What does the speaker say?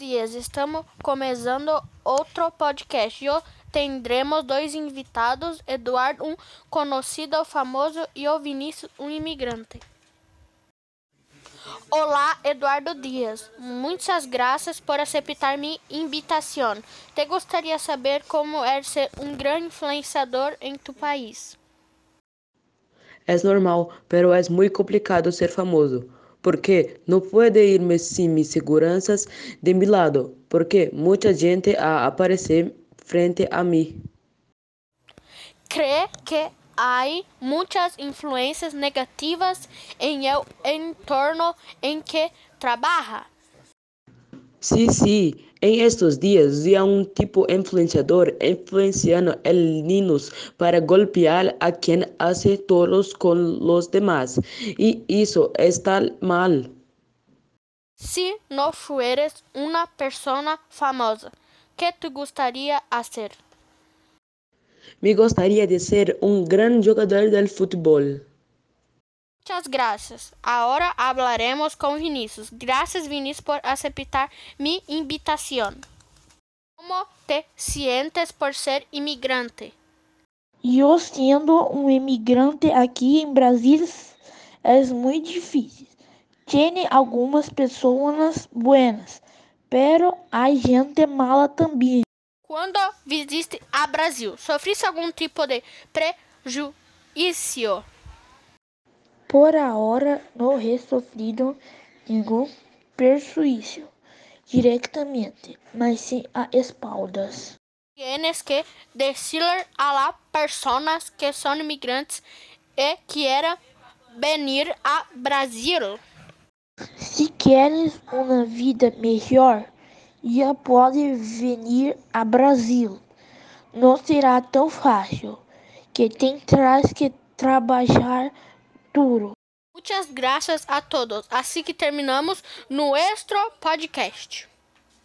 dias, estamos começando outro podcast. Hoje tendremos dois invitados, Eduardo, um conhecido, famoso, e o Vinícius, um imigrante. Olá, Eduardo Dias. Muitas graças por aceitar minha invitação. Te gostaria de saber como é ser um grande influenciador em tu país? É normal, pero é muito complicado ser famoso porque não pode irme sem mis seguranças de mi lado, porque muita gente a aparecer frente a mim. Crê que há muitas influências negativas em el entorno em que trabalha? Sí, sí. En estos días vi a un tipo influenciador influenciando el niños para golpear a quien hace todos con los demás. Y eso está mal. Se não fueres uma persona famosa, que te gostaria hacer? Me gostaria de ser um grande jogador de futebol. Muchas gracias. Ahora hablaremos con Vinicius. Gracias, Vinicius, por aceptar mi invitación. ¿Cómo te sientes por ser imigrante? Eu sendo um imigrante aqui em Brasil é muito difícil. Tem algumas pessoas buenas, pero há gente mala também. Quando visitaste a Brasil, sofriste algum tipo de prejuízo? Por ahora não he nenhum prejuízo diretamente, mas sim a espaldas. Tienes que decirle a las personas que son imigrantes e quieren venir a Brasil. Se queres uma vida melhor, já pode vir a Brasil. Não será tão fácil, que tendrás que trabalhar duro. Muchas gracias a todos. Assim que terminamos nuestro podcast.